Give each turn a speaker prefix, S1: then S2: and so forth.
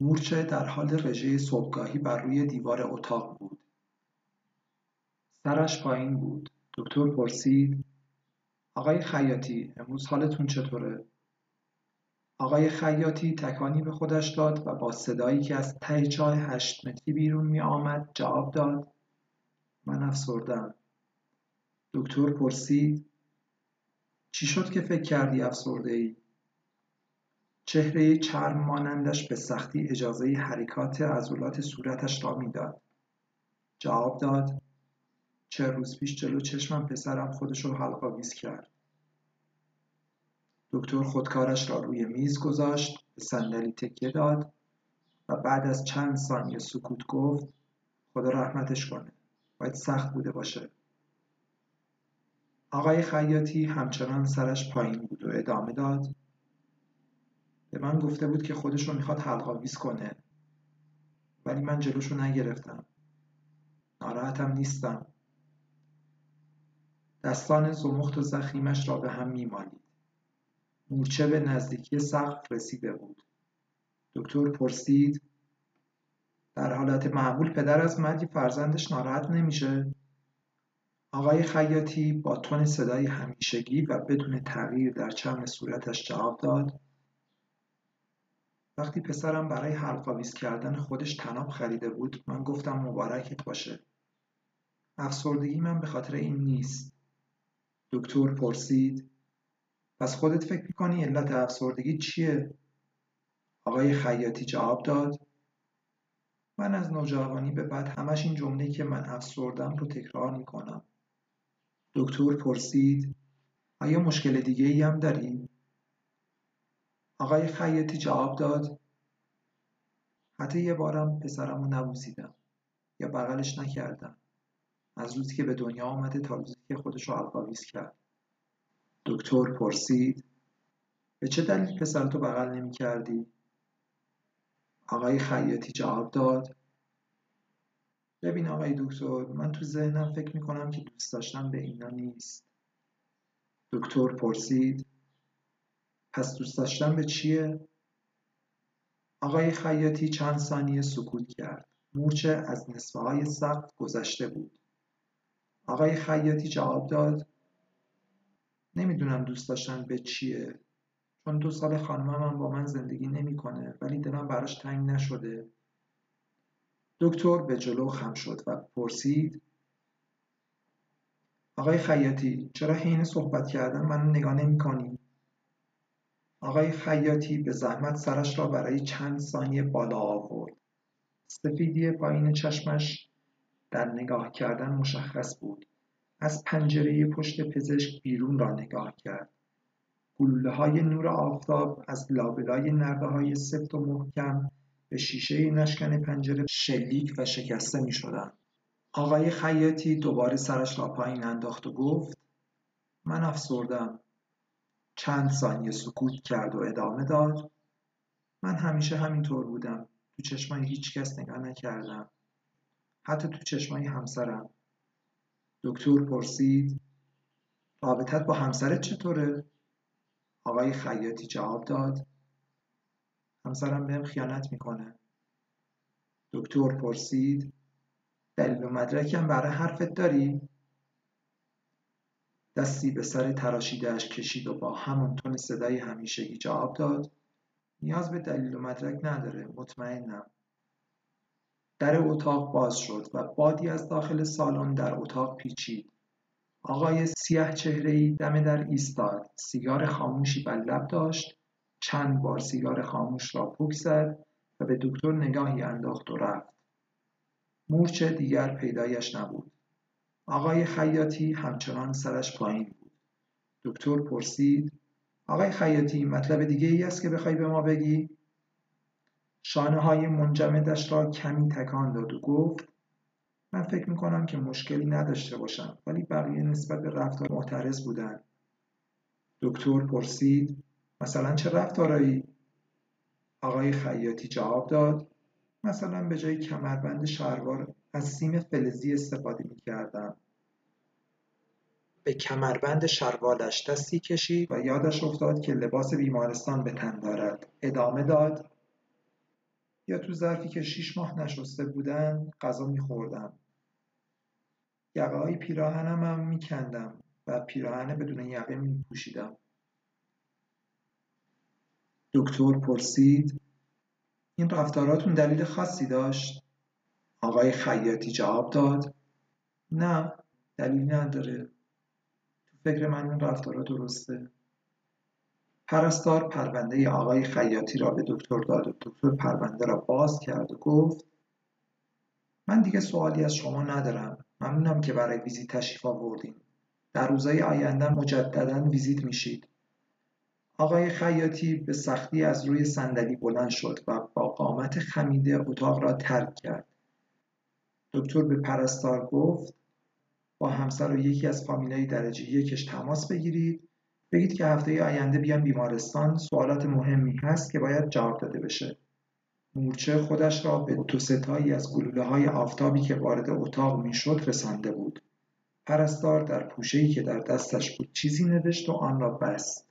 S1: مورچه در حال رژه صبحگاهی بر روی دیوار اتاق بود. سرش پایین بود. دکتر پرسید: آقای خیاطی، امروز حالتون چطوره؟ آقای خیاطی تکانی به خودش داد و با صدایی که از ته چاه هشت متری بیرون می آمد جواب داد: من افسردم. دکتر پرسید: چی شد که فکر کردی افسرده ای؟ چهره چرم مانندش به سختی اجازه حرکات عضلات صورتش را می‌داد. جواب داد: چه روز پیش جلو چشمم پسرم خودش رو حلقاویز کرد. دکتر خودکارش را روی میز گذاشت، به صندلی تکیه داد و بعد از چند ثانیه سکوت گفت: خدا رحمتش کنه. باید سخت بوده باشه. آقای خیاطی همچنان سرش پایین بود و ادامه داد: به من گفته بود که خودش رو می‌خواد حلقاویز کنه. ولی من جلوشو نگرفتم. ناراحتم نیستم. دستان زمخت و زخیمش را به هم میمالید. مورچه به نزدیکی سقف رسیده بود. دکتر پرسید در حالت معمول پدر از مرگ فرزندش ناراحت نمیشه؟ آقای خیاطی با تون صدای همیشگی و بدون تغییر در چرم صورتش جواب داد. وقتی پسرم برای حلقاویز کردن خودش تناب خریده بود من گفتم مبارکت باشه افسردگی من به خاطر این نیست دکتر پرسید پس خودت فکر می‌کنی علت افسردگی چیه؟ آقای خیاطی جواب داد من از نوجوانی به بعد همش این جمله که من افسردم رو تکرار می‌کنم دکتر پرسید آیا مشکل دیگه ای هم داری؟ آقای خیاطی جواب داد. حتی یه بارم پسرم رو نبوسیدم یا بغلش نکردم. از روزی که به دنیا آمده تا روزی که خودش رو القاویز کرد. دکتر پرسید به چه دلیل پسرتو بغل نمی کردی؟ آقای خیاطی جواب داد ببین آقای دکتر من تو ذهنم فکر می‌کنم که دوست داشتم به اینا نیست. دکتر پرسید پس دوست داشتن به چیه؟ آقای خیاطی چند ثانیه سکوت کرد. مورچه از نصفه های سقف گذشته بود. آقای خیاطی جواب داد نمی‌دونم دوست داشتن به چیه چون دو سال خانمم با من زندگی نمی‌کنه ولی دلم براش تنگ نشده دکتر به جلو خم شد و پرسید آقای خیاطی چرا حین صحبت کردن منو نگاه نمی کنی؟ آقای خیاطی به زحمت سرش را برای چند ثانیه بالا آورد. سفیدی پایین چشمش در نگاه کردن مشخص بود. از پنجره پشت پزشک بیرون را نگاه کرد. گلوله های نور آفتاب از لابلای نرده های سفت و محکم به شیشه نشکن پنجره شلیک و شکسته می شدن. آقای خیاطی دوباره سرش را پایین انداخت و گفت من افسردم. چند ثانیه سکوت کرد و ادامه داد. من همیشه همینطور بودم. تو چشمای هیچ کس نگاه نکردم. حتی تو چشمای همسرم. دکتر پرسید رابطت با همسرت چطوره؟ آقای خیاطی جواب داد همسرم بهم خیانت می‌کنه. دکتر پرسید دلیل و مدرکم برای حرفت داری؟ دستی به سر تراشیدهاش کشید و با همان تون صدای همیشگی جواب داد نیاز به دلیل و مدرک نداره مطمئنم. در اتاق باز شد و بادی از داخل سالن در اتاق پیچید. آقای سیه چهره دم در ایستاد سیگار خاموشی بر لب داشت چند بار سیگار خاموش را پوک زد و به دکتر نگاهی انداخت و رفت. مورچه دیگر پیدایش نبود. آقای خیاطی همچنان سرش پایین بود. دکتر پرسید آقای خیاطی مطلب دیگه ای است که بخوای به ما بگی؟ شانه های منجمدش را کمی تکان داد و گفت من فکر می‌کنم که مشکلی نداشته باشم ولی بقیه نسبت به رفتار معترض بودن. دکتر پرسید مثلا چه رفتارایی؟ آقای خیاطی جواب داد مثلا به جای کمربند شلوار از سیم فلزی استفاده می‌کردم. به کمربند شروالش دستی کشید و یادش افتاد که لباس بیمارستان به تن دارد. ادامه داد یا تو ظرفی که شیش ماه نشسته بودن غذا میخوردم. یقه های پیراهنم هم میکندم و پیراهن بدون یقه میپوشیدم. دکتر پرسید این رفتاراتون دلیل خاصی داشت؟ آقای خیاطی جواب داد. نه دلیل نداره. تو فکر من این رفتارا درسته. پرستار پرونده آقای خیاطی را به دکتر داد و دکتر پرونده را باز کرد و گفت من دیگه سوالی از شما ندارم. ممنونم که برای ویزیت تشریف آوردین. در روزهای آینده مجددا ویزیت میشید. آقای خیاطی به سختی از روی صندلی بلند شد و با قامت خمیده اتاق را ترک کرد. دکتر به پرستار گفت با همسر و یکی از فامیلای درجه یکش تماس بگیرید. بگید که هفته آینده بیان بیمارستان. سوالات مهمی هست که باید جواب داده بشه. مورچه خودش را به دو ستایی از گلوله های آفتابی که وارد اتاق می‌شد رسانده بود. پرستار در پوشهای که در دستش بود چیزی نوشت و آن را بست.